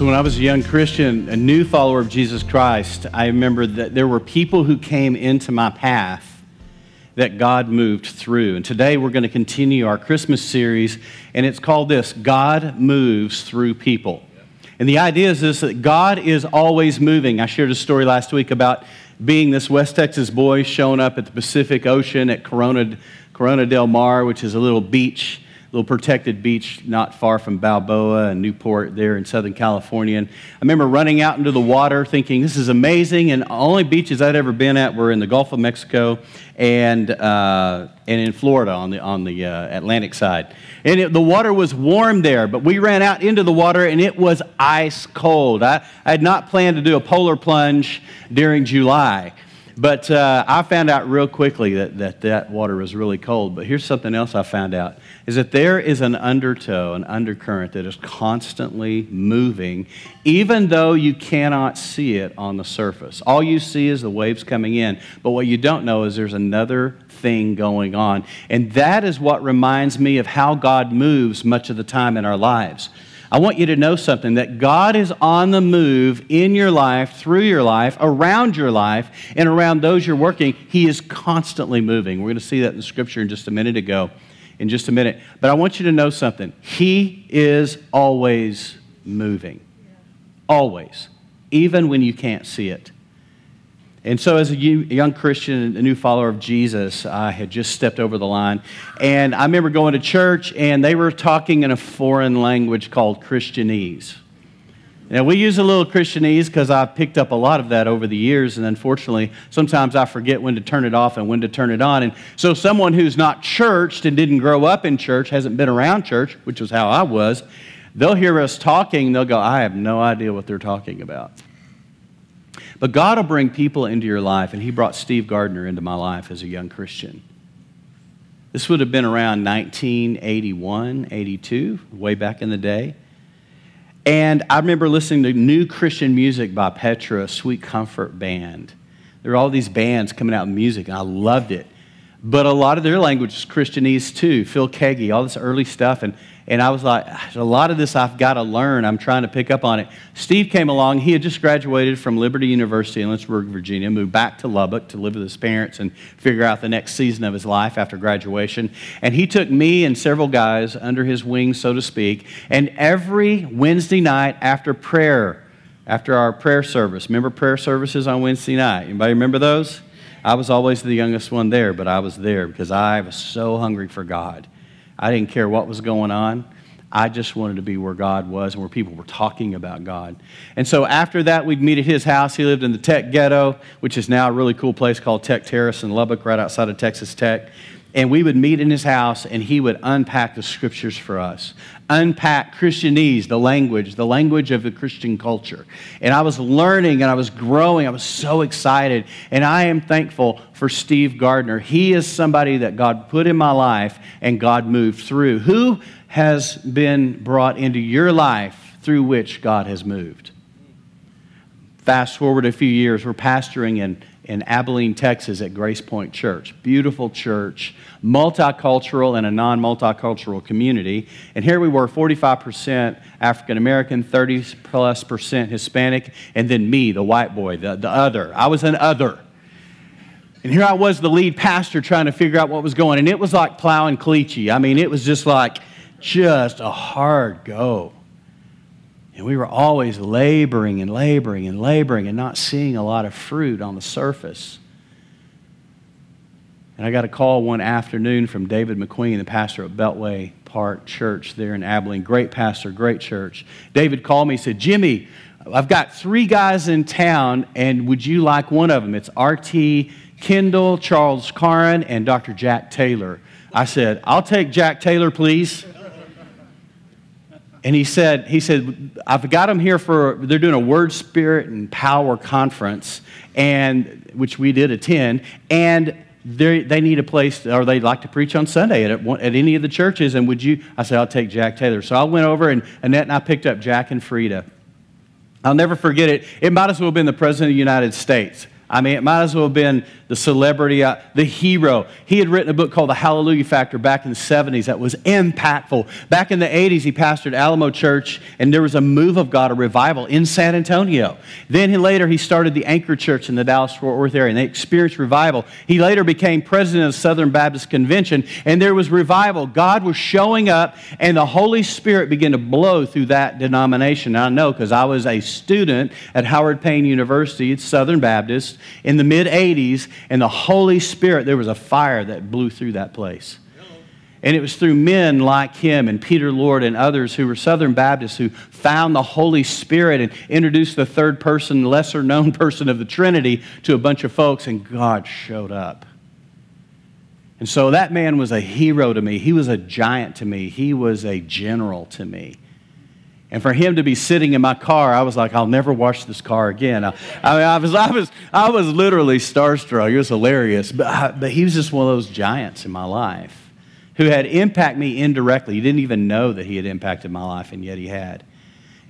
So, when I was a young Christian, a new follower of Jesus Christ, I remember that there were people who came into my path that God moved through. And today we're going to continue our Christmas series, and it's called this God Moves Through People. And the idea is this that God is always moving. I shared a story last week about being this West Texas boy showing up at the Pacific Ocean at Corona, Corona del Mar, which is a little beach little protected beach not far from Balboa and Newport there in Southern California. And I remember running out into the water thinking, this is amazing. And only beaches I'd ever been at were in the Gulf of Mexico and, uh, and in Florida on the, on the uh, Atlantic side. And it, the water was warm there, but we ran out into the water and it was ice cold. I, I had not planned to do a polar plunge during July. But uh, I found out real quickly that, that that water was really cold. But here's something else I found out is that there is an undertow, an undercurrent that is constantly moving, even though you cannot see it on the surface. All you see is the waves coming in. But what you don't know is there's another thing going on. And that is what reminds me of how God moves much of the time in our lives. I want you to know something that God is on the move in your life, through your life, around your life, and around those you're working. He is constantly moving. We're going to see that in scripture in just a minute ago, in just a minute. But I want you to know something. He is always moving. Always. Even when you can't see it. And so, as a young Christian, a new follower of Jesus, I had just stepped over the line. And I remember going to church, and they were talking in a foreign language called Christianese. Now, we use a little Christianese because I've picked up a lot of that over the years, and unfortunately, sometimes I forget when to turn it off and when to turn it on. And so, someone who's not churched and didn't grow up in church, hasn't been around church, which was how I was, they'll hear us talking, they'll go, I have no idea what they're talking about. But God will bring people into your life, and He brought Steve Gardner into my life as a young Christian. This would have been around 1981, 82, way back in the day. And I remember listening to new Christian music by Petra, Sweet Comfort Band. There were all these bands coming out with music, and I loved it. But a lot of their language is Christianese too. Phil Keaggy, all this early stuff. And and I was like, a lot of this I've got to learn. I'm trying to pick up on it. Steve came along. He had just graduated from Liberty University in Lynchburg, Virginia, moved back to Lubbock to live with his parents and figure out the next season of his life after graduation. And he took me and several guys under his wing, so to speak. And every Wednesday night after prayer, after our prayer service, remember prayer services on Wednesday night? Anybody remember those? I was always the youngest one there, but I was there because I was so hungry for God. I didn't care what was going on. I just wanted to be where God was and where people were talking about God. And so after that, we'd meet at his house. He lived in the Tech Ghetto, which is now a really cool place called Tech Terrace in Lubbock, right outside of Texas Tech. And we would meet in his house, and he would unpack the scriptures for us, unpack Christianese, the language, the language of the Christian culture. And I was learning and I was growing. I was so excited. And I am thankful for Steve Gardner. He is somebody that God put in my life and God moved through. Who has been brought into your life through which God has moved? Fast forward a few years, we're pastoring in in Abilene, Texas at Grace Point Church. Beautiful church, multicultural and a non multicultural community. And here we were 45% African American, 30 plus percent Hispanic, and then me, the white boy, the, the other. I was an other. And here I was, the lead pastor, trying to figure out what was going. And it was like plowing caliche. I mean, it was just like, just a hard go. And we were always laboring and laboring and laboring and not seeing a lot of fruit on the surface. And I got a call one afternoon from David McQueen, the pastor at Beltway Park Church there in Abilene. Great pastor, great church. David called me and said, Jimmy, I've got three guys in town, and would you like one of them? It's R.T. Kendall, Charles Carrin, and Dr. Jack Taylor. I said, I'll take Jack Taylor, please and he said, he said, I've got them here for, they're doing a word, spirit, and power conference, and which we did attend, and they need a place, or they'd like to preach on Sunday at, at any of the churches, and would you, I said, I'll take Jack Taylor. So I went over, and Annette and I picked up Jack and Friede. I'll never forget it. It might as well have been the President of the United States. I mean, it might as well have been the celebrity, uh, the hero. He had written a book called The Hallelujah Factor back in the 70s that was impactful. Back in the 80s, he pastored Alamo Church, and there was a move of God, a revival in San Antonio. Then he, later, he started the Anchor Church in the Dallas Fort Worth area, and they experienced revival. He later became president of the Southern Baptist Convention, and there was revival. God was showing up, and the Holy Spirit began to blow through that denomination. I know because I was a student at Howard Payne University, it's Southern Baptist in the mid 80s, and the Holy Spirit, there was a fire that blew through that place. And it was through men like him and Peter Lord and others who were Southern Baptists who found the Holy Spirit and introduced the third person, lesser known person of the Trinity to a bunch of folks, and God showed up. And so that man was a hero to me. He was a giant to me. He was a general to me. And for him to be sitting in my car, I was like, I'll never wash this car again. I, I, mean, I was, I, was, I was literally starstruck. It was hilarious. But, I, but he was just one of those giants in my life who had impacted me indirectly. He didn't even know that he had impacted my life, and yet he had.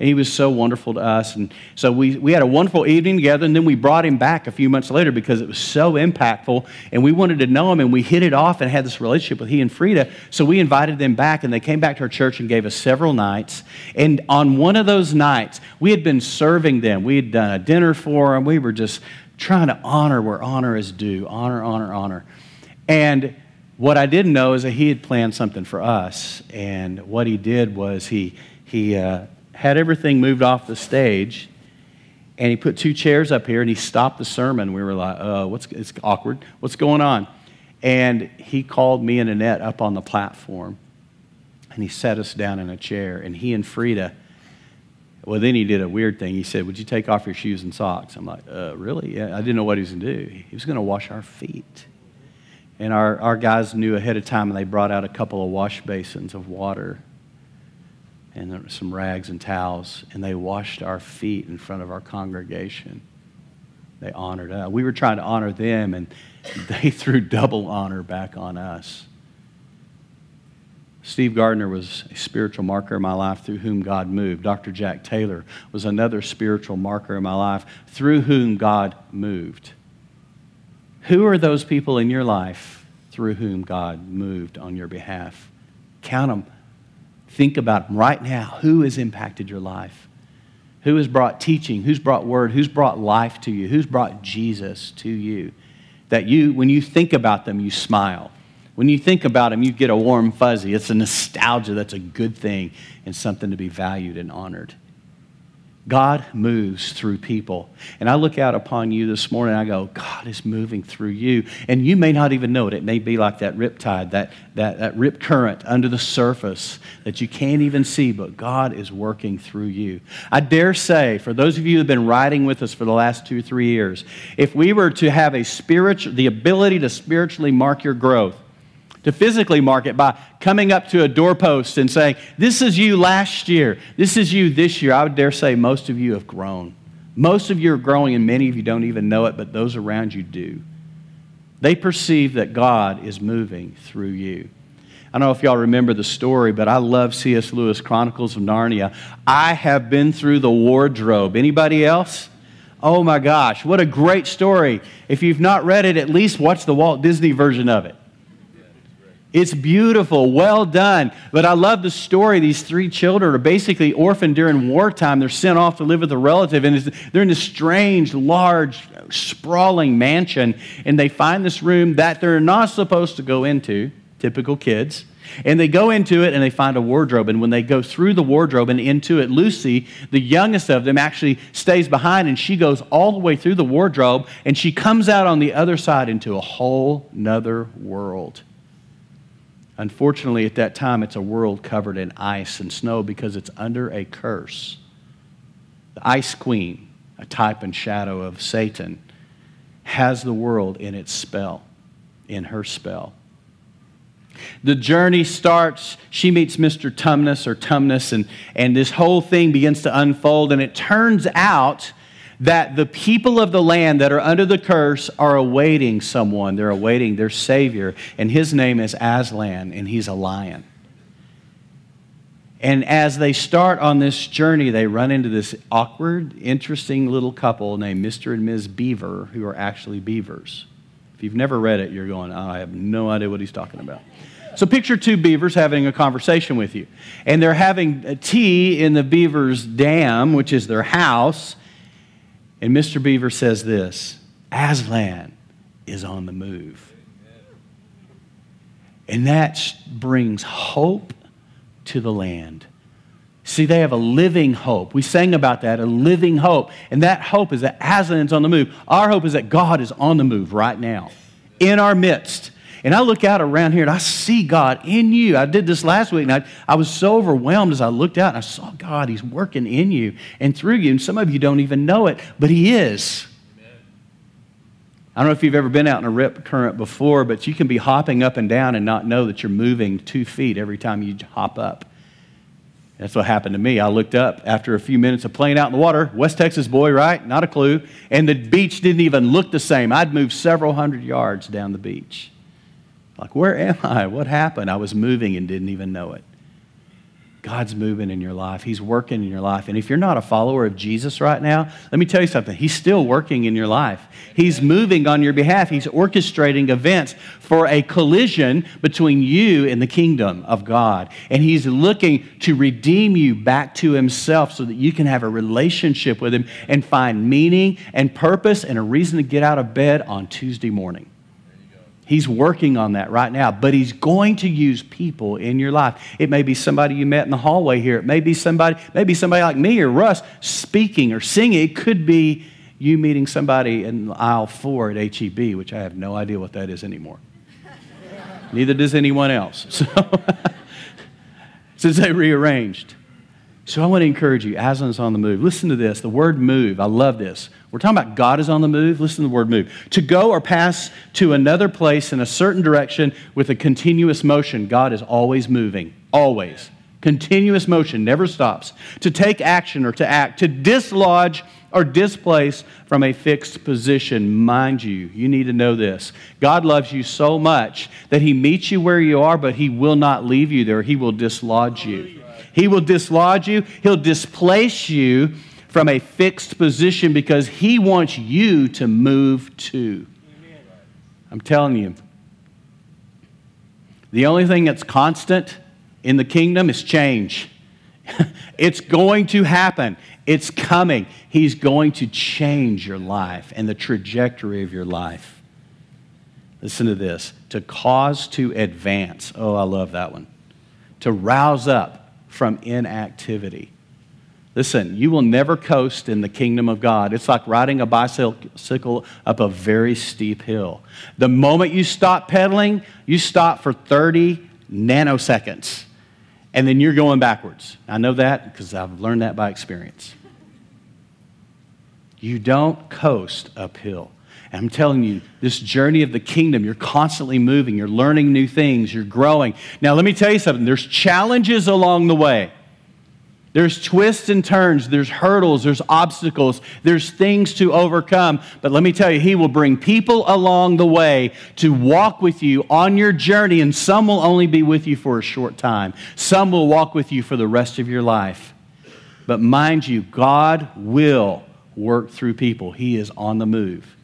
And he was so wonderful to us. And so we, we had a wonderful evening together, and then we brought him back a few months later because it was so impactful, and we wanted to know him, and we hit it off and had this relationship with he and Friede. So we invited them back, and they came back to our church and gave us several nights. And on one of those nights, we had been serving them. We had done a dinner for them. We were just trying to honor where honor is due honor, honor, honor. And what I didn't know is that he had planned something for us. And what he did was he, he, uh, had everything moved off the stage, and he put two chairs up here and he stopped the sermon. We were like, uh, what's, it's awkward. What's going on? And he called me and Annette up on the platform, and he set us down in a chair, and he and Friede, well, then he did a weird thing. He said, Would you take off your shoes and socks? I'm like, uh, Really? Yeah, I didn't know what he was going to do. He was going to wash our feet. And our, our guys knew ahead of time, and they brought out a couple of wash basins of water and some rags and towels, and they washed our feet in front of our congregation. They honored us. We were trying to honor them, and they threw double honor back on us. Steve Gardner was a spiritual marker in my life through whom God moved. Dr. Jack Taylor was another spiritual marker in my life through whom God moved. Who are those people in your life through whom God moved on your behalf? Count them Think about them right now. Who has impacted your life? Who has brought teaching? Who's brought word? Who's brought life to you? Who's brought Jesus to you? That you, when you think about them, you smile. When you think about them, you get a warm fuzzy. It's a nostalgia that's a good thing and something to be valued and honored. God moves through people. And I look out upon you this morning I go, God is moving through you. And you may not even know it. It may be like that rip tide, that, that, that rip current under the surface that you can't even see, but God is working through you. I dare say, for those of you who have been riding with us for the last two, three years, if we were to have a spiritual, the ability to spiritually mark your growth, to physically mark it by coming up to a doorpost and saying, This is you last year. This is you this year. I would dare say most of you have grown. Most of you are growing, and many of you don't even know it, but those around you do. They perceive that God is moving through you. I don't know if y'all remember the story, but I love C.S. Lewis' Chronicles of Narnia. I have been through the wardrobe. Anybody else? Oh my gosh, what a great story. If you've not read it, at least watch the Walt Disney version of it. It's beautiful, well done. But I love the story. These three children are basically orphaned during wartime. They're sent off to live with a relative, and they're in this strange, large, sprawling mansion. And they find this room that they're not supposed to go into, typical kids. And they go into it and they find a wardrobe. And when they go through the wardrobe and into it, Lucy, the youngest of them, actually stays behind and she goes all the way through the wardrobe and she comes out on the other side into a whole nother world. Unfortunately, at that time, it's a world covered in ice and snow because it's under a curse. The Ice Queen, a type and shadow of Satan, has the world in its spell, in her spell. The journey starts, she meets Mr. Tumnus or Tumnus, and, and this whole thing begins to unfold. And it turns out that the people of the land that are under the curse are awaiting someone. They're awaiting their Savior, and his name is Aslan, and he's a lion. And as they start on this journey, they run into this awkward, interesting little couple named Mr. and Ms. Beaver, who are actually beavers. If you've never read it, you're going, oh, I have no idea what he's talking about. So picture two beavers having a conversation with you. And they're having tea in the beaver's dam, which is their house. And Mr. Beaver says this Aslan is on the move. And that brings hope to the land. See, they have a living hope. We sang about that, a living hope. And that hope is that Aslan's on the move. Our hope is that God is on the move right now, in our midst. And I look out around here and I see God in you. I did this last week and I, I was so overwhelmed as I looked out and I saw God. He's working in you and through you. And some of you don't even know it, but He is. I don't know if you've ever been out in a rip current before, but you can be hopping up and down and not know that you're moving two feet every time you hop up. That's what happened to me. I looked up after a few minutes of playing out in the water, West Texas boy, right? Not a clue. And the beach didn't even look the same. I'd moved several hundred yards down the beach. Like, where am I? What happened? I was moving and didn't even know it. God's moving in your life. He's working in your life. And if you're not a follower of Jesus right now, let me tell you something. He's still working in your life. He's moving on your behalf. He's orchestrating events for a collision between you and the kingdom of God. And He's looking to redeem you back to Himself so that you can have a relationship with Him and find meaning and purpose and a reason to get out of bed on Tuesday morning. He's working on that right now, but he's going to use people in your life. It may be somebody you met in the hallway here. It may be somebody, maybe somebody like me or Russ speaking or singing. It could be you meeting somebody in aisle four at HEB, which I have no idea what that is anymore. Neither does anyone else. So, since they rearranged. So I want to encourage you, Aslan's on the move. Listen to this. The word move, I love this. We're talking about God is on the move. Listen to the word move. To go or pass to another place in a certain direction with a continuous motion. God is always moving, always. Continuous motion, never stops. To take action or to act, to dislodge or displace from a fixed position. Mind you, you need to know this. God loves you so much that He meets you where you are, but He will not leave you there. He will dislodge you. He will dislodge you, He'll displace you from a fixed position because He wants you to move to. I'm telling you, the only thing that's constant in the kingdom is change. it's going to happen. It's coming. He's going to change your life and the trajectory of your life. Listen to this to cause to advance. Oh, I love that one. To rouse up from inactivity. Listen, you will never coast in the kingdom of God. It's like riding a bicycle up a very steep hill. The moment you stop pedaling, you stop for 30 nanoseconds, and then you're going backwards. I know that because I've learned that by experience. You don't coast uphill. And I'm telling you, this journey of the kingdom, you're constantly moving, you're learning new things, you're growing. Now, let me tell you something there's challenges along the way. There's twists and turns, there's hurdles, there's obstacles, there's things to overcome. But let me tell you, He will bring people along the way to walk with you on your journey, and some will only be with you for a short time. Some will walk with you for the rest of your life. But mind you, God will work through people, He is on the move.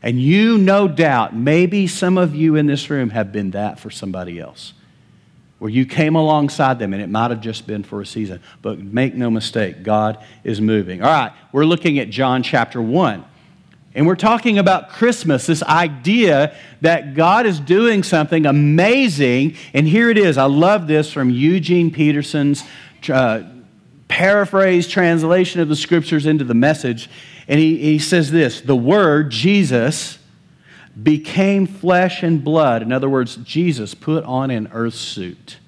And you, no doubt, maybe some of you in this room have been that for somebody else, where you came alongside them and it might have just been for a season. But make no mistake, God is moving. All right, we're looking at John chapter 1. And we're talking about Christmas, this idea that God is doing something amazing. And here it is. I love this from Eugene Peterson's uh, paraphrase translation of the scriptures into the message. And he, he says this the Word, Jesus, became flesh and blood. In other words, Jesus put on an earth suit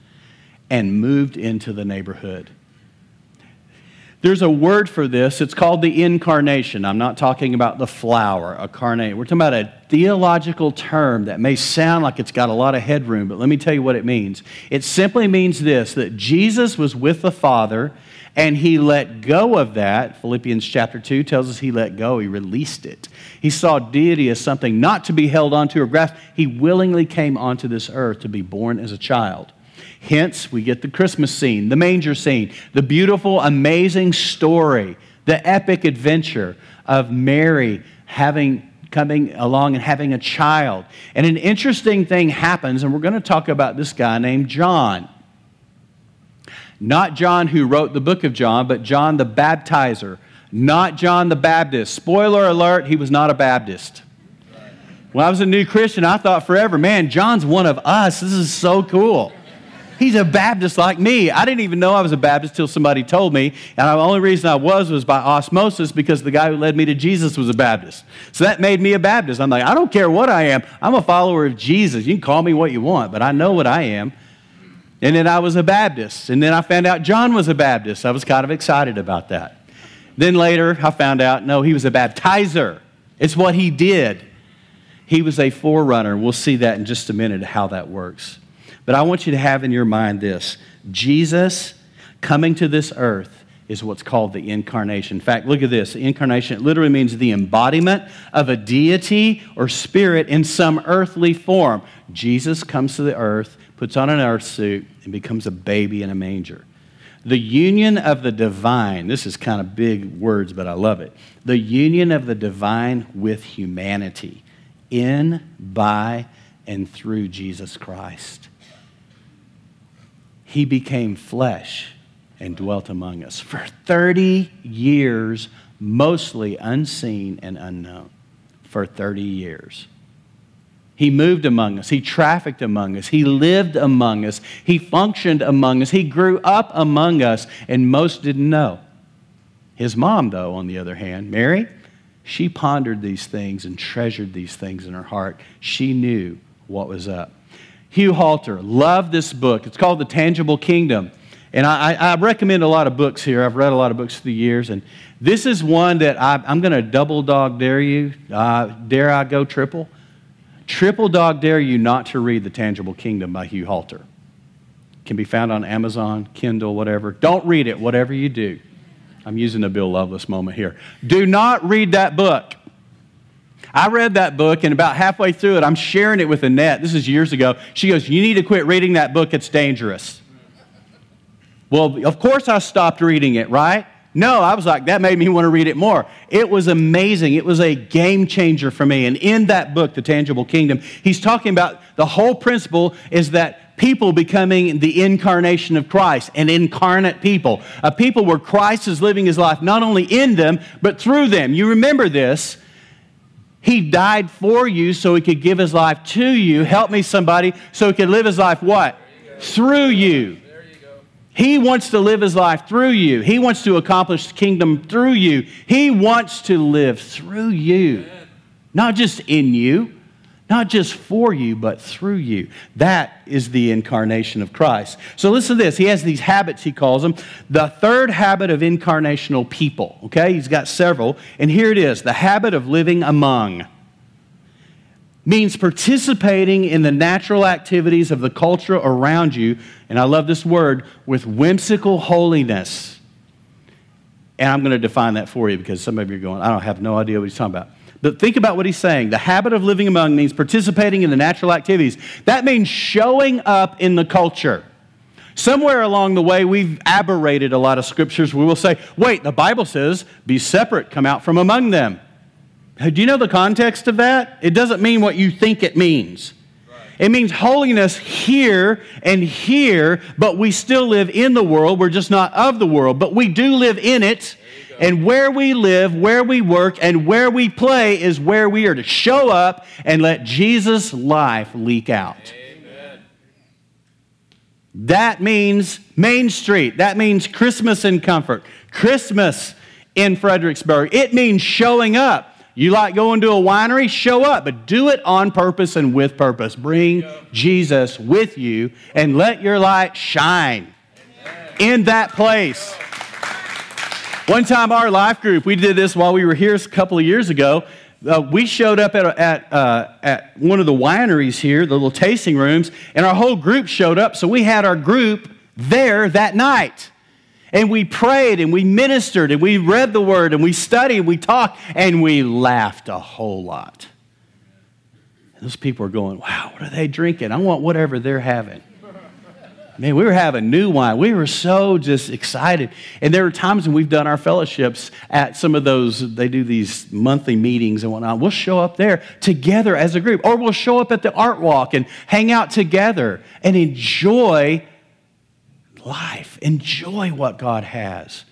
and moved into the neighborhood. There's a word for this. It's called the incarnation. I'm not talking about the flower, a carnate. We're talking about a theological term that may sound like it's got a lot of headroom, but let me tell you what it means. It simply means this that Jesus was with the Father and he let go of that. Philippians chapter 2 tells us he let go, he released it. He saw deity as something not to be held onto or grasped. He willingly came onto this earth to be born as a child. Hence, we get the Christmas scene, the manger scene, the beautiful, amazing story, the epic adventure of Mary having coming along and having a child. And an interesting thing happens, and we're going to talk about this guy named John. Not John who wrote the book of John, but John the baptizer. Not John the Baptist. Spoiler alert, he was not a Baptist. When I was a new Christian, I thought forever, man, John's one of us. This is so cool. He's a Baptist like me. I didn't even know I was a Baptist till somebody told me. And the only reason I was was by osmosis because the guy who led me to Jesus was a Baptist. So that made me a Baptist. I'm like, I don't care what I am. I'm a follower of Jesus. You can call me what you want, but I know what I am. And then I was a Baptist. And then I found out John was a Baptist. I was kind of excited about that. Then later, I found out no, he was a baptizer. It's what he did. He was a forerunner. We'll see that in just a minute, how that works. But I want you to have in your mind this Jesus coming to this earth is what's called the incarnation. In fact, look at this. Incarnation it literally means the embodiment of a deity or spirit in some earthly form. Jesus comes to the earth, puts on an earth suit, and becomes a baby in a manger. The union of the divine, this is kind of big words, but I love it. The union of the divine with humanity in, by, and through Jesus Christ he became flesh and dwelt among us for 30 years, mostly unseen and unknown. For 30 years. He moved among us. He trafficked among us. He lived among us. He functioned among us. He grew up among us, and most didn't know. His mom, though, on the other hand, Mary, she pondered these things and treasured these things in her heart. She knew what was up. Hugh Halter. loved this book. It's called The Tangible Kingdom. And I, I, recommend a lot of books here. I've read a lot of books through the years. And this is one that I, am going to double dog dare you. Uh, dare I go triple? Triple dog dare you not to read The Tangible Kingdom by Hugh Halter. Can be found on Amazon, Kindle, whatever. Don't read it, whatever you do. I'm using a Bill Loveless moment here. Do not read that book. I read that book, and about halfway through it, I'm sharing it with Annette. This is years ago. She goes, You need to quit reading that book, it's dangerous. Well, of course, I stopped reading it, right? No, I was like, that made me want to read it more. It was amazing. It was a game changer for me. And in that book, The Tangible Kingdom, he's talking about the whole principle is that people becoming the incarnation of Christ, an incarnate people, a people where Christ is living his life not only in them, but through them. You remember this he died for you so he could give his life to you. Help me, somebody, so he could live his life what? Through you. He wants to live his life through you. He wants to accomplish the kingdom through you. He wants to live through you, not just in you not just for you, but through you. That is the incarnation of Christ. So listen to this. He has these habits, he calls them. The third habit of incarnational people, okay? He's got several. And here it is the habit of living among means participating in the natural activities of the culture around you. And I love this word with whimsical holiness. And I'm going to define that for you because some of you are going, I don't have no idea what he's talking about. But think about what he's saying. The habit of living among means participating in the natural activities. That means showing up in the culture. Somewhere along the way, we've aberrated a lot of scriptures. We will say, wait, the Bible says, be separate, come out from among them. Do you know the context of that? It doesn't mean what you think it means. It means holiness here and here, but we still live in the world. We're just not of the world, but we do live in it and where we live, where we work, and where we play is where we are to show up and let Jesus' life leak out. Amen. That means Main Street. That means Christmas in comfort. Christmas in Fredericksburg. It means showing up. You like going to a winery? Show up, but do it on purpose and with purpose. Bring Jesus with you and let your light shine in that place. One time, our life group, we did this while we were here a couple of years ago. Uh, we showed up at, at, uh, at one of the wineries here, the little tasting rooms, and our whole group showed up. So we had our group there that night. And we prayed and we ministered and we read the word and we studied and we talked and we laughed a whole lot. And those people are going, wow, what are they drinking? I want whatever they're having. Man, we were having new wine. We were so just excited. And there were times when we've done our fellowships at some of those, they do these monthly meetings and whatnot. We'll show up there together as a group, or we'll show up at the art walk and hang out together and enjoy life, enjoy what God has.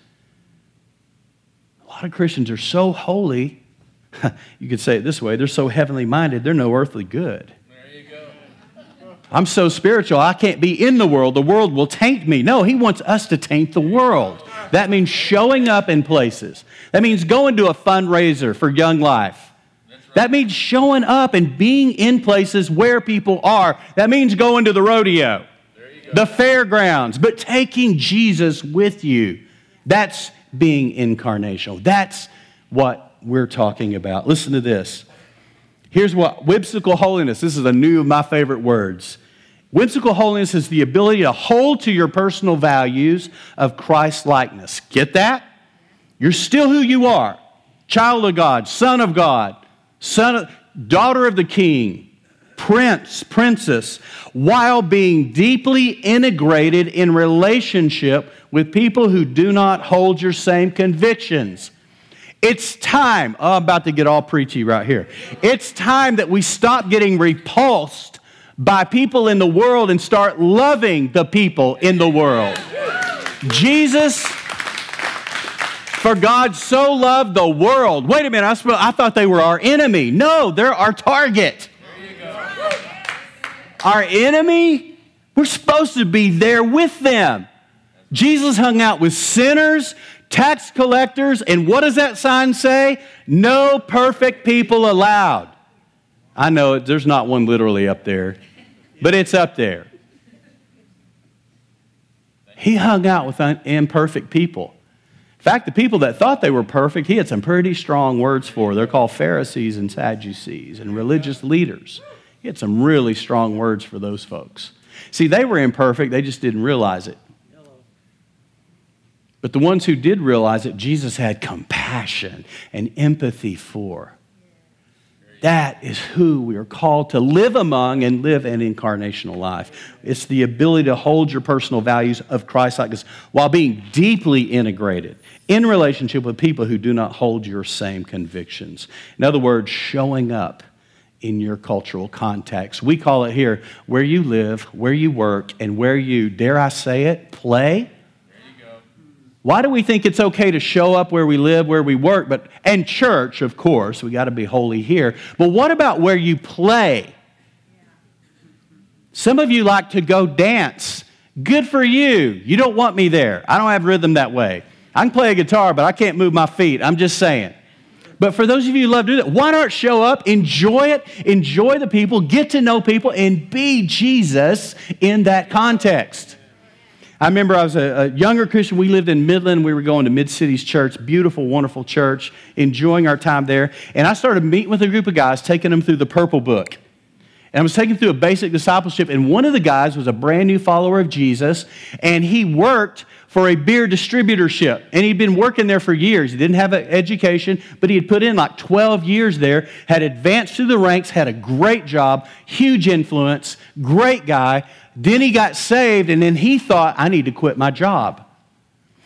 A lot of Christians are so holy, you could say it this way they're so heavenly minded, they're no earthly good. There you go. I'm so spiritual, I can't be in the world. The world will taint me. No, he wants us to taint the world. That means showing up in places. That means going to a fundraiser for Young Life. That means showing up and being in places where people are. That means going to the rodeo, the fairgrounds, but taking Jesus with you. That's being incarnational. That's what we're talking about. Listen to this. Here's what whimsical holiness, this is a new of my favorite words. Whimsical holiness is the ability to hold to your personal values of Christ likeness. Get that? You're still who you are child of God, son of God, son of, daughter of the king, prince, princess, while being deeply integrated in relationship with people who do not hold your same convictions. It's time, oh, I'm about to get all preachy right here. It's time that we stop getting repulsed by people in the world and start loving the people in the world. Jesus, for God so loved the world. Wait a minute, I, thought they were our enemy. No, they're our target. Our enemy, we're supposed to be there with them. Jesus hung out with sinners, tax collectors, and what does that sign say? No perfect people allowed. I know there's not one literally up there, but it's up there. He hung out with imperfect people. In fact, the people that thought they were perfect, he had some pretty strong words for. They're called Pharisees and Sadducees and religious leaders. He had some really strong words for those folks. See, they were imperfect, they just didn't realize it. But the ones who did realize it, Jesus had compassion and empathy for. That is who we are called to live among and live an incarnational life. It's the ability to hold your personal values of Christ likeness while being deeply integrated in relationship with people who do not hold your same convictions. In other words, showing up in your cultural context. We call it here where you live, where you work, and where you, dare I say it, play why do we think it's okay to show up where we live, where we work, but and church, of course, we got to be holy here. But what about where you play? Some of you like to go dance. Good for you. You don't want me there. I don't have rhythm that way. I can play a guitar, but I can't move my feet. I'm just saying. But for those of you who love to do that, why not show up, enjoy it, enjoy the people, get to know people, and be Jesus in that context? I remember I was a, a, younger Christian. We lived in Midland. We were going to Mid Cities Church, beautiful, wonderful church, enjoying our time there. And I started meeting with a group of guys, taking them through the Purple Book. And I was taking through a basic discipleship. And one of the guys was a brand new follower of Jesus, and he worked for a beer distributorship. And he'd been working there for years. He didn't have an education, but he had put in like 12 years there, had advanced through the ranks, had a great job, huge influence, great guy then he got saved, and then he thought, I need to quit my job.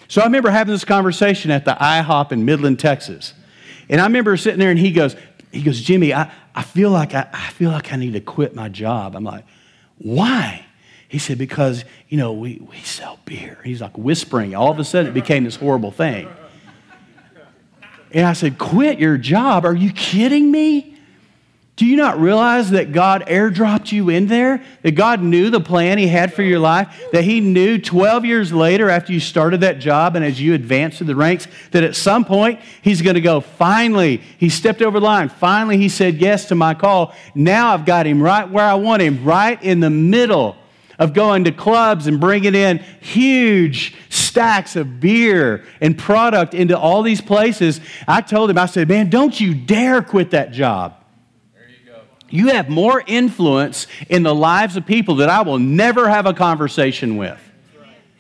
So I remember having this conversation at the IHOP in Midland, Texas. And I remember sitting there and he goes, he goes, Jimmy, I, I feel like I, I feel like I need to quit my job. I'm like, why? He said, because, you know, we, we sell beer. He's like whispering. All of a sudden it became this horrible thing. And I said, quit your job? Are you kidding me? Do you not realize that God airdropped you in there? That God knew the plan He had for your life? That He knew 12 years later, after you started that job and as you advanced through the ranks, that at some point He's going to go, finally, He stepped over the line. Finally, He said yes to my call. Now I've got Him right where I want Him, right in the middle of going to clubs and bringing in huge stacks of beer and product into all these places. I told him, I said, man, don't you dare quit that job. You have more influence in the lives of people that I will never have a conversation with.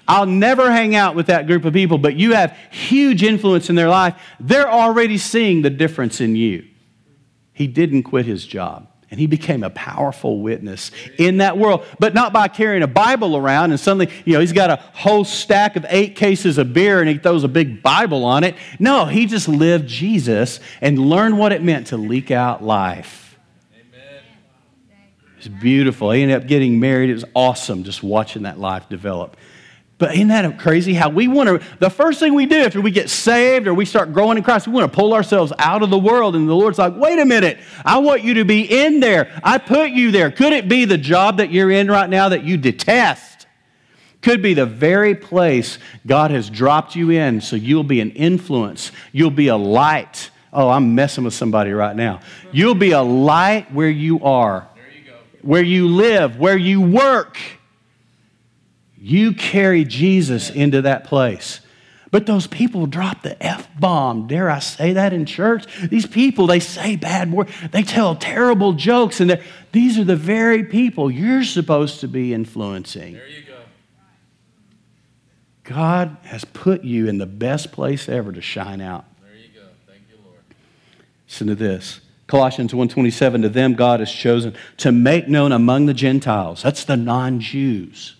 I'll never hang out with that group of people, but you have huge influence in their life. They're already seeing the difference in you. He didn't quit his job. And he became a powerful witness in that world, but not by carrying a Bible around and suddenly, you know, he's got a whole stack of eight cases of beer and he throws a big Bible on it. No, he just lived Jesus and learned what it meant to leak out life. It's beautiful. He ended up getting married. It was awesome just watching that life develop. But isn't that crazy how we want to? The first thing we do after we get saved or we start growing in Christ, we want to pull ourselves out of the world. And the Lord's like, wait a minute, I want you to be in there. I put you there. Could it be the job that you're in right now that you detest? Could be the very place God has dropped you in so you'll be an influence, you'll be a light. Oh, I'm messing with somebody right now. You'll be a light where you are, you where you live, where you work. You carry Jesus into that place. But those people drop the F bomb. Dare I say that in church? These people, they say bad words, they tell terrible jokes, and these are the very people you're supposed to be influencing. There you go. God has put you in the best place ever to shine out. There you go. Thank you, Lord. Listen to this. Colossians 1:27 to them God has chosen to make known among the Gentiles. That's the non-Jews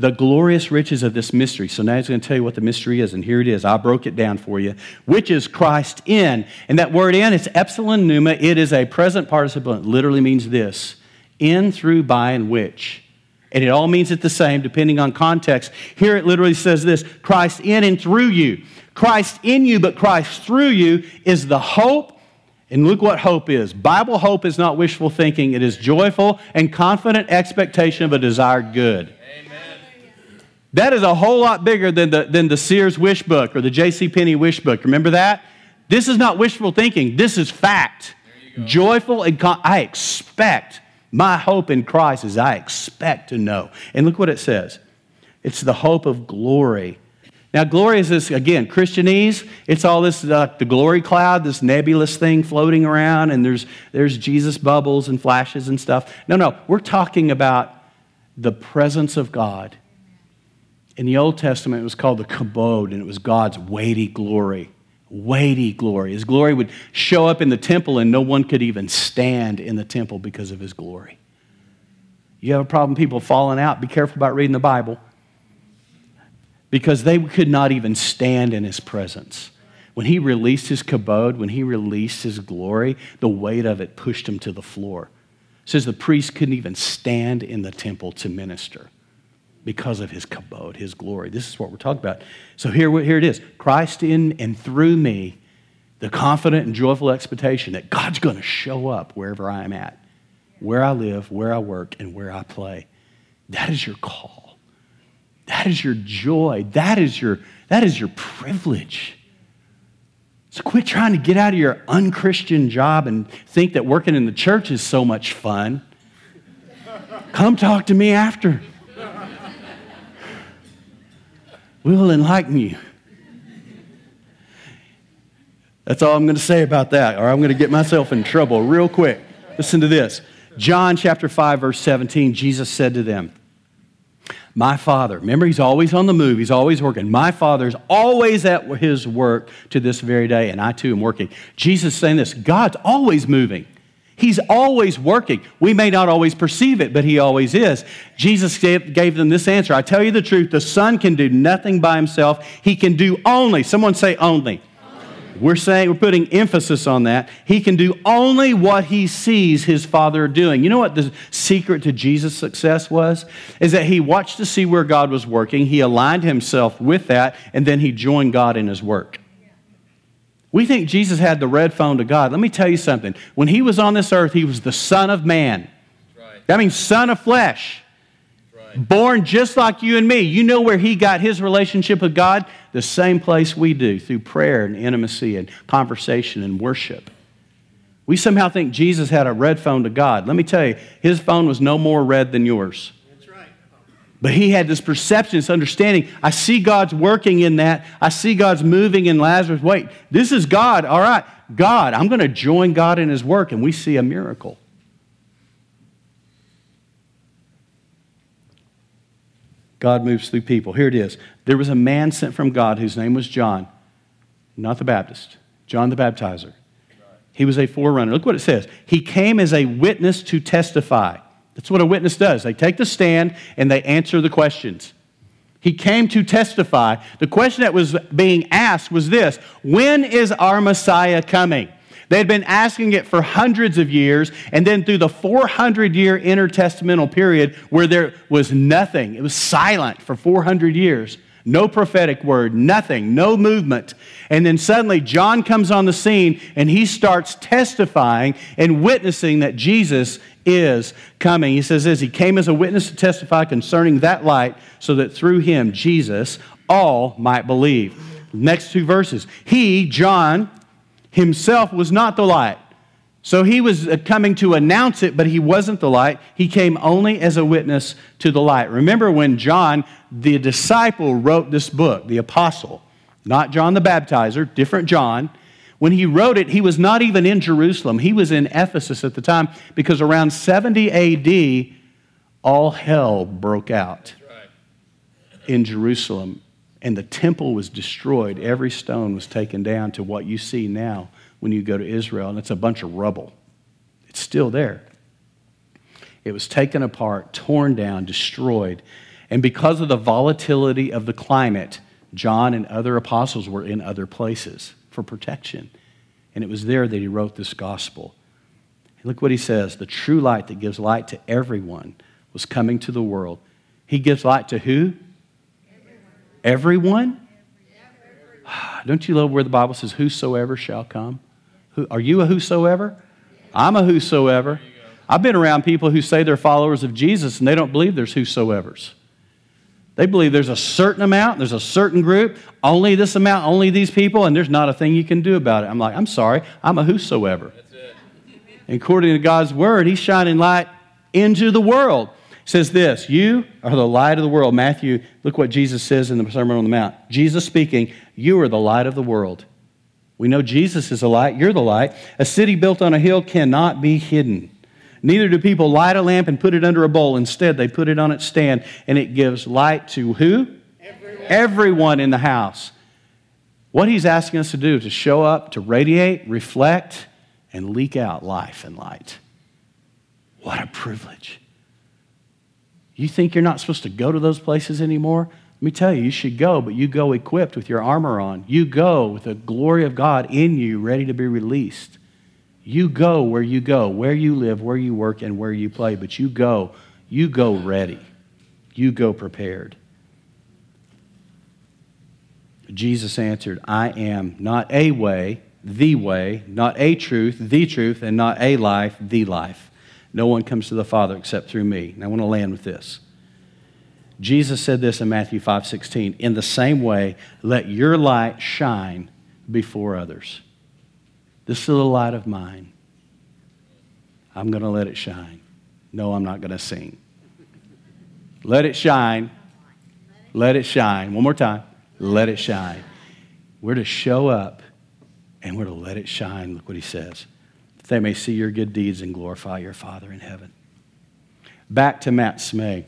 the glorious riches of this mystery. So now he's going to tell you what the mystery is, and here it is. I broke it down for you, which is Christ in. And that word in, it's epsilon pneuma. It is a present participle. It literally means this in, through, by, and which. And it all means it the same depending on context. Here it literally says this Christ in and through you. Christ in you, but Christ through you is the hope. And look what hope is. Bible hope is not wishful thinking, it is joyful and confident expectation of a desired good. That is a whole lot bigger than the, than the Sears wish book or the J.C. Penney wish book. Remember that? This is not wishful thinking. This is fact. Joyful and con- I expect my hope in Christ is I expect to know. And look what it says. It's the hope of glory. Now, glory is this, again, Christianese. It's all this, uh, the glory cloud, this nebulous thing floating around, and there's, there's Jesus bubbles and flashes and stuff. No, no, we're talking about the presence of God in the Old Testament, it was called the kabod, and it was God's weighty glory. Weighty glory. His glory would show up in the temple, and no one could even stand in the temple because of his glory. You have a problem, people falling out, be careful about reading the Bible because they could not even stand in his presence. When he released his kabod, when he released his glory, the weight of it pushed him to the floor. It says the priest couldn't even stand in the temple to minister because of his kabod, his glory. This is what we're talking about. So here, here it is Christ in and through me, the confident and joyful expectation that God's going to show up wherever I am at, where I live, where I work, and where I play. That is your call. That is your joy. That is your, that is your privilege. So quit trying to get out of your unchristian job and think that working in the church is so much fun. Come talk to me after. Will enlighten you. That's all I'm going to say about that, or I'm going to get myself in trouble real quick. Listen to this. John chapter 5, verse 17, Jesus said to them, My Father, remember, he's always on the move, he's always working. My Father's always at his work to this very day, and I too am working. Jesus saying this God's always moving. He's always working. We may not always perceive it, but He always is. Jesus gave, gave, them this answer I tell you the truth, the Son can do nothing by Himself. He can do only, someone say only. We're saying, we're putting emphasis on that. He can do only what he sees his father doing. You know what the secret to Jesus' success was? Is that he watched to see where God was working, he aligned himself with that, and then he joined God in his work. We think Jesus had the red phone to God. Let me tell you something. When he was on this earth, he was the Son of Man. Right. That means Son of flesh. Right. Born just like you and me. You know where he got his relationship with God? The same place we do, through prayer and intimacy and conversation and worship. We somehow think Jesus had a red phone to God. Let me tell you, his phone was no more red than yours. But he had this perception, this understanding. I see God's working in that. I see God's moving in Lazarus. Wait, this is God. All right, God. I'm going to join God in his work, and we see a miracle. God moves through people. Here it is. There was a man sent from God whose name was John, not the Baptist, John the Baptizer. He was a forerunner. Look what it says. He came as a witness to testify. That's what a witness does. They take the stand and they answer the questions. He came to testify. The question that was being asked was this When is our Messiah coming? They had been asking it for hundreds of years, and then through the 400 year intertestamental period where there was nothing, it was silent for 400 years. No prophetic word, nothing, no movement. And then suddenly John comes on the scene and he starts testifying and witnessing that Jesus is coming. He says this He came as a witness to testify concerning that light so that through him, Jesus, all might believe. Next two verses. He, John, himself was not the light. So he was uh, coming to announce it, but he wasn't the light. He came only as a witness to the light. Remember when John, the disciple, wrote this book, the apostle, not John the baptizer, different John. When he wrote it, he was not even in Jerusalem. He was in Ephesus at the time because around 70 AD, all hell broke out in Jerusalem and the temple was destroyed. Every stone was taken down to what you see now when you go to Israel, and it's a bunch of rubble. It's still there. It was taken apart, torn down, destroyed. And because of the volatility of the climate, John and other apostles were in other places for protection. And it was there that he wrote this gospel. look what he says the true light that gives light to everyone was coming to the world. He gives light to who? Everyone? Don't you love where the Bible says, Whosoever shall come? Are you a whosoever? I'm a whosoever. I've been around people who say they're followers of Jesus and they don't believe there's whosoever's. They believe there's a certain amount, there's a certain group, only this amount, only these people, and there's not a thing you can do about it. I'm like, I'm sorry, I'm a whosoever. And according to God's word, He's shining light into the world says this You are the light of the world. Matthew, look what Jesus says in the Sermon on the Mount. Jesus speaking, You are the light of the world. We know Jesus is the light, you're the light. A city built on a hill cannot be hidden. Neither do people light a lamp and put it under a bowl. Instead, they put it on its stand, and it gives light to who? Everyone, Everyone in the house. What he's asking us to do is to show up, to radiate, reflect, and leak out life and light. What a privilege. You think you're not supposed to go to those places anymore? Let me tell you, you should go, but you go equipped with your armor on. You go with the glory of God in you, ready to be released. You go where you go, where you live, where you work, and where you play, but you go, you go ready. You go prepared. Jesus answered, I am not a way, the way, not a truth, the truth, and not a life, the life. No one comes to the Father except through me. And I want to land with this. Jesus said this in Matthew 5 16. In the same way, let your light shine before others. This little light of mine, I'm going to let it shine. No, I'm not going to sing. Let it shine. Let it shine. One more time. Let it shine. We're to show up and we're to let it shine. Look what he says That they may see your good deeds and glorify your Father in heaven. Back to Matt Smay,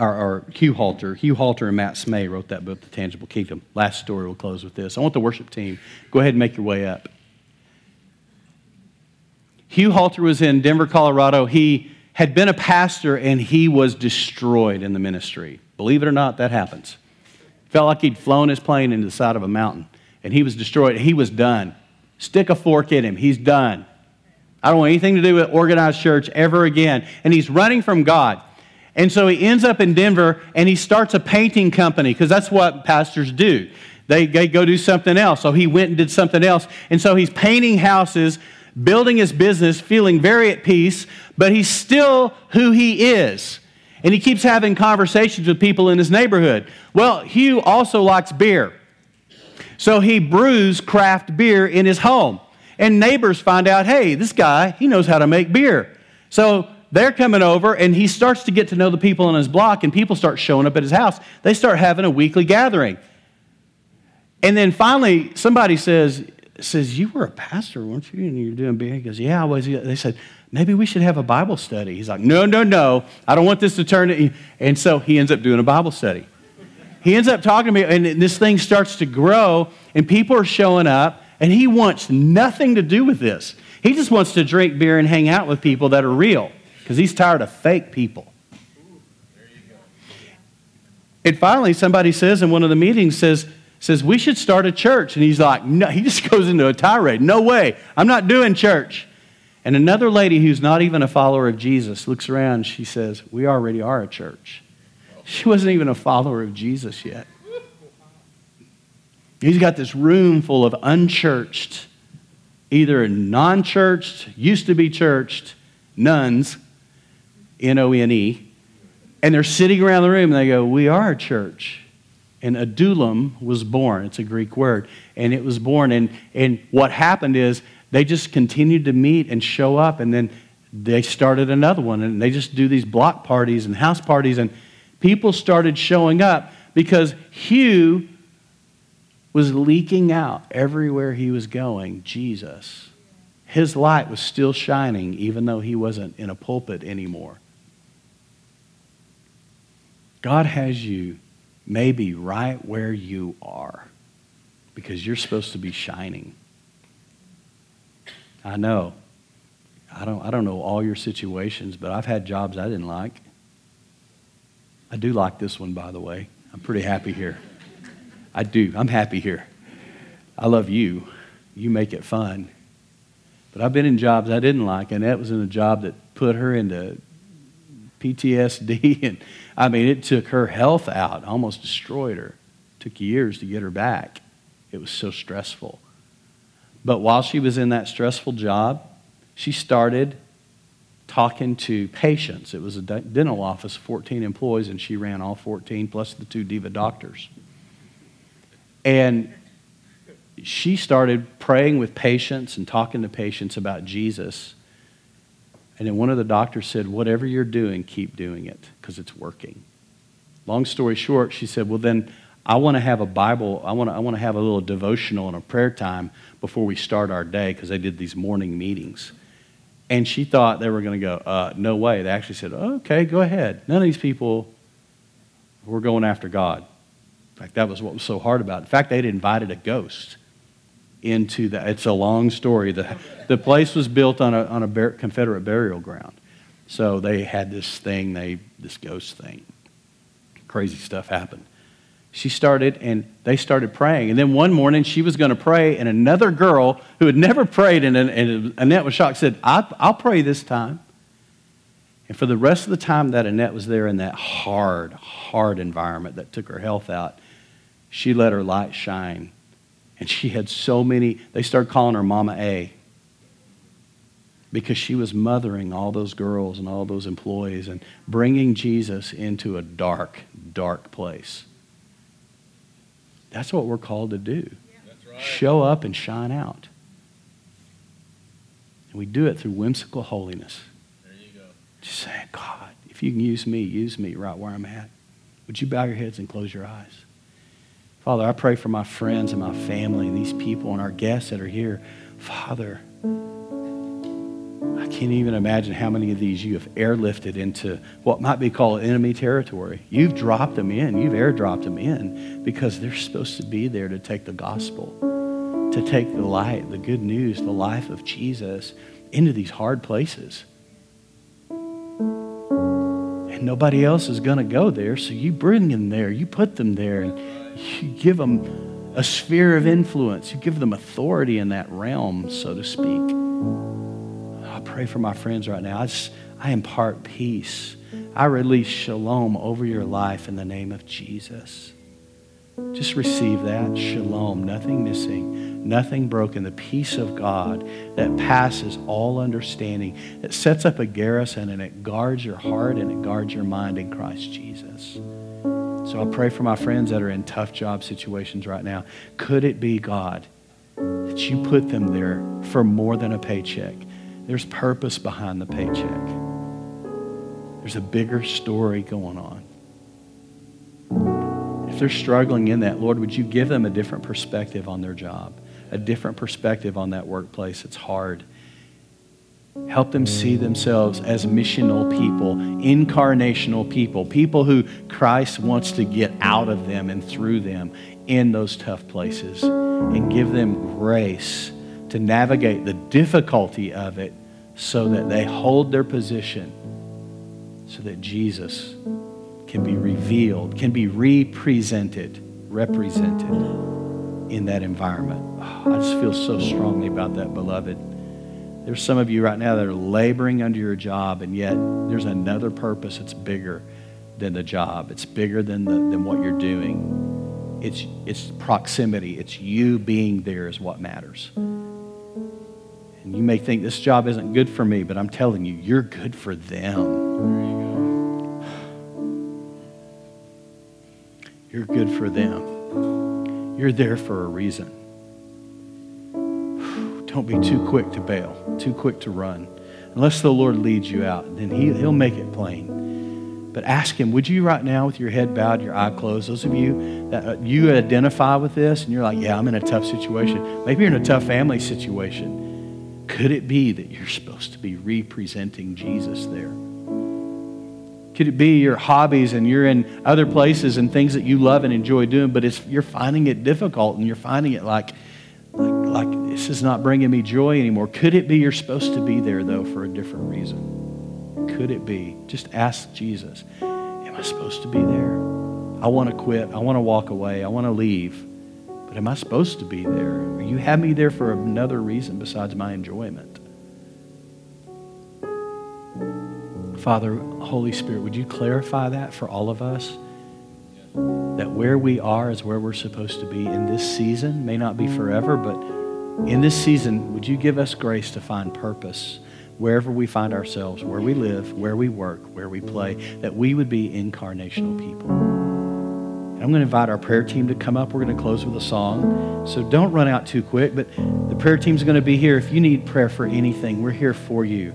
or, or Hugh Halter. Hugh Halter and Matt Smay wrote that book, The Tangible Kingdom. Last story we'll close with this. I want the worship team, go ahead and make your way up. Hugh Halter was in Denver, Colorado. He had been a pastor and he was destroyed in the ministry. Believe it or not, that happens. Felt like he'd flown his plane into the side of a mountain and he was destroyed. He was done. Stick a fork in him. He's done. I don't want anything to do with organized church ever again. And he's running from God. And so he ends up in Denver and he starts a painting company because that's what pastors do. They, they go do something else. So he went and did something else. And so he's painting houses, building his business, feeling very at peace, but he's still who he is. And he keeps having conversations with people in his neighborhood. Well, Hugh also likes beer. So he brews craft beer in his home. And neighbors find out, hey, this guy, he knows how to make beer. So they're coming over, and he starts to get to know the people on his block, and people start showing up at his house. They start having a weekly gathering. And then finally, somebody says, says, You were a pastor, weren't you? And you're doing beer. He goes, Yeah, I was. They said, Maybe we should have a Bible study. He's like, No, no, no. I don't want this to turn to. And so he ends up doing a Bible study he ends up talking to me, and this thing starts to grow, and people are showing up. And he wants nothing to do with this. He just wants to drink beer and hang out with people that are real because he's tired of fake people. And finally, somebody says in one of the meetings, says, says, we should start a church. And he's like, no, he just goes into a tirade. No way. I'm not doing church. And another lady who's not even a follower of Jesus looks around. She says, we already are a church. She wasn't even a follower of Jesus yet. He's got this room full of unchurched, either non churched, used to be churched, nuns, N O N E, and they're sitting around the room and they go, We are a church. And Adullam was born. It's a Greek word. And it was born. And, and what happened is they just continued to meet and show up. And then they started another one. And they just do these block parties and house parties. And people started showing up because Hugh was leaking out everywhere he was going Jesus. His light was still shining, even though he wasn't in a pulpit anymore. God has you maybe right where you are because you're supposed to be shining. I know. I don't, I don't know all your situations, but I've had jobs I didn't like. I do like this one, by the way. I'm pretty happy here. I do. I'm happy here. I love you. You make it fun. But I've been in jobs I didn't like, and that was in a job that put her into PTSD. And I mean, it took her health out, almost destroyed her. It took years to get her back. It was so stressful. But while she was in that stressful job, she started talking to patients. It was a dental office, 14 employees, and she ran all 14 plus the two diva doctors. And she started praying with patients and talking to patients about Jesus. And then one of the doctors said, Whatever you're doing, keep doing it because it's working. Long story short, she said, Well, then I want to have a Bible, I want to, I want to have a little devotional and a prayer time before we start our day because they did these morning meetings. And she thought they were going to go, uh, No way. They actually said, Okay, go ahead. None of these people were going after God. In fact, that was what was so hard about it. In fact, they'd invited a ghost into that. It's a long story. The, the place was built on a, on a bar, Confederate burial ground. So they had this thing, they, this ghost thing. Crazy stuff happened. She started, and they started praying. And then one morning, she was going to pray, and another girl who had never prayed, and, and Annette was shocked, said, I'll pray this time. And for the rest of the time that Annette was there in that hard, hard environment that took her health out, she let her light shine. And she had so many, they started calling her Mama A because she was mothering all those girls and all those employees and bringing Jesus into a dark, dark place. That's what we're called to do. Right. Show up and shine out. And we do it through whimsical holiness. There you go. Just saying, God, if you can use me, use me right where I'm at. Would you bow your heads and close your eyes? Father, I pray for my friends and my family and these people and our guests that are here. Father, I can't even imagine how many of these you have airlifted into what might be called enemy territory. You've dropped them in, you've airdropped them in because they're supposed to be there to take the gospel, to take the light, the good news, the life of Jesus into these hard places. And nobody else is going to go there, so you bring them there, you put them there. And, you give them a sphere of influence. You give them authority in that realm, so to speak. I pray for my friends right now. I, just, I impart peace. I release shalom over your life in the name of Jesus. Just receive that shalom, nothing missing, nothing broken, the peace of God that passes all understanding, that sets up a garrison and it guards your heart and it guards your mind in Christ Jesus. So I pray for my friends that are in tough job situations right now. Could it be, God, that you put them there for more than a paycheck? There's purpose behind the paycheck. There's a bigger story going on. If they're struggling in that, Lord, would you give them a different perspective on their job, a different perspective on that workplace? It's hard. Help them see themselves as missional people, incarnational people, people who Christ wants to get out of them and through them in those tough places. and give them grace to navigate the difficulty of it so that they hold their position so that Jesus can be revealed, can be represented, represented in that environment. Oh, I just feel so strongly about that, beloved. There's some of you right now that are laboring under your job, and yet there's another purpose that's bigger than the job. It's bigger than, the, than what you're doing. It's, it's proximity. It's you being there is what matters. And you may think this job isn't good for me, but I'm telling you, you're good for them. You're good for them. You're there for a reason. Don't be too quick to bail, too quick to run. Unless the Lord leads you out, then he, He'll make it plain. But ask Him, would you right now, with your head bowed, your eye closed, those of you that uh, you identify with this and you're like, yeah, I'm in a tough situation. Maybe you're in a tough family situation. Could it be that you're supposed to be representing Jesus there? Could it be your hobbies and you're in other places and things that you love and enjoy doing, but it's, you're finding it difficult and you're finding it like, this is not bringing me joy anymore. Could it be you're supposed to be there, though, for a different reason? Could it be? Just ask Jesus, Am I supposed to be there? I want to quit. I want to walk away. I want to leave. But am I supposed to be there? Or you have me there for another reason besides my enjoyment? Father, Holy Spirit, would you clarify that for all of us? That where we are is where we're supposed to be in this season. May not be forever, but in this season, would you give us grace to find purpose wherever we find ourselves, where we live, where we work, where we play, that we would be incarnational people. And I'm going to invite our prayer team to come up. We're going to close with a song. So don't run out too quick, but the prayer team's going to be here. If you need prayer for anything, we're here for you.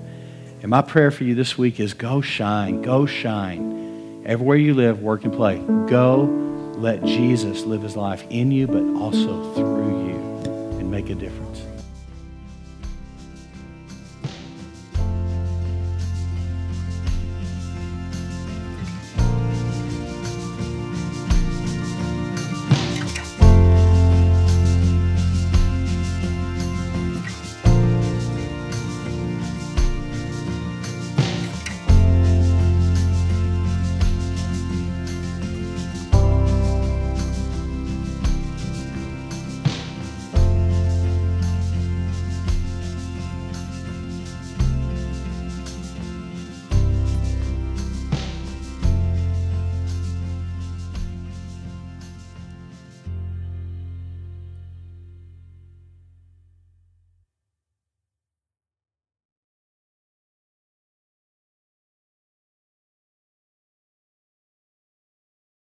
And my prayer for you this week is go shine, go shine. Everywhere you live, work and play, go let Jesus live his life in you, but also through you and make a difference.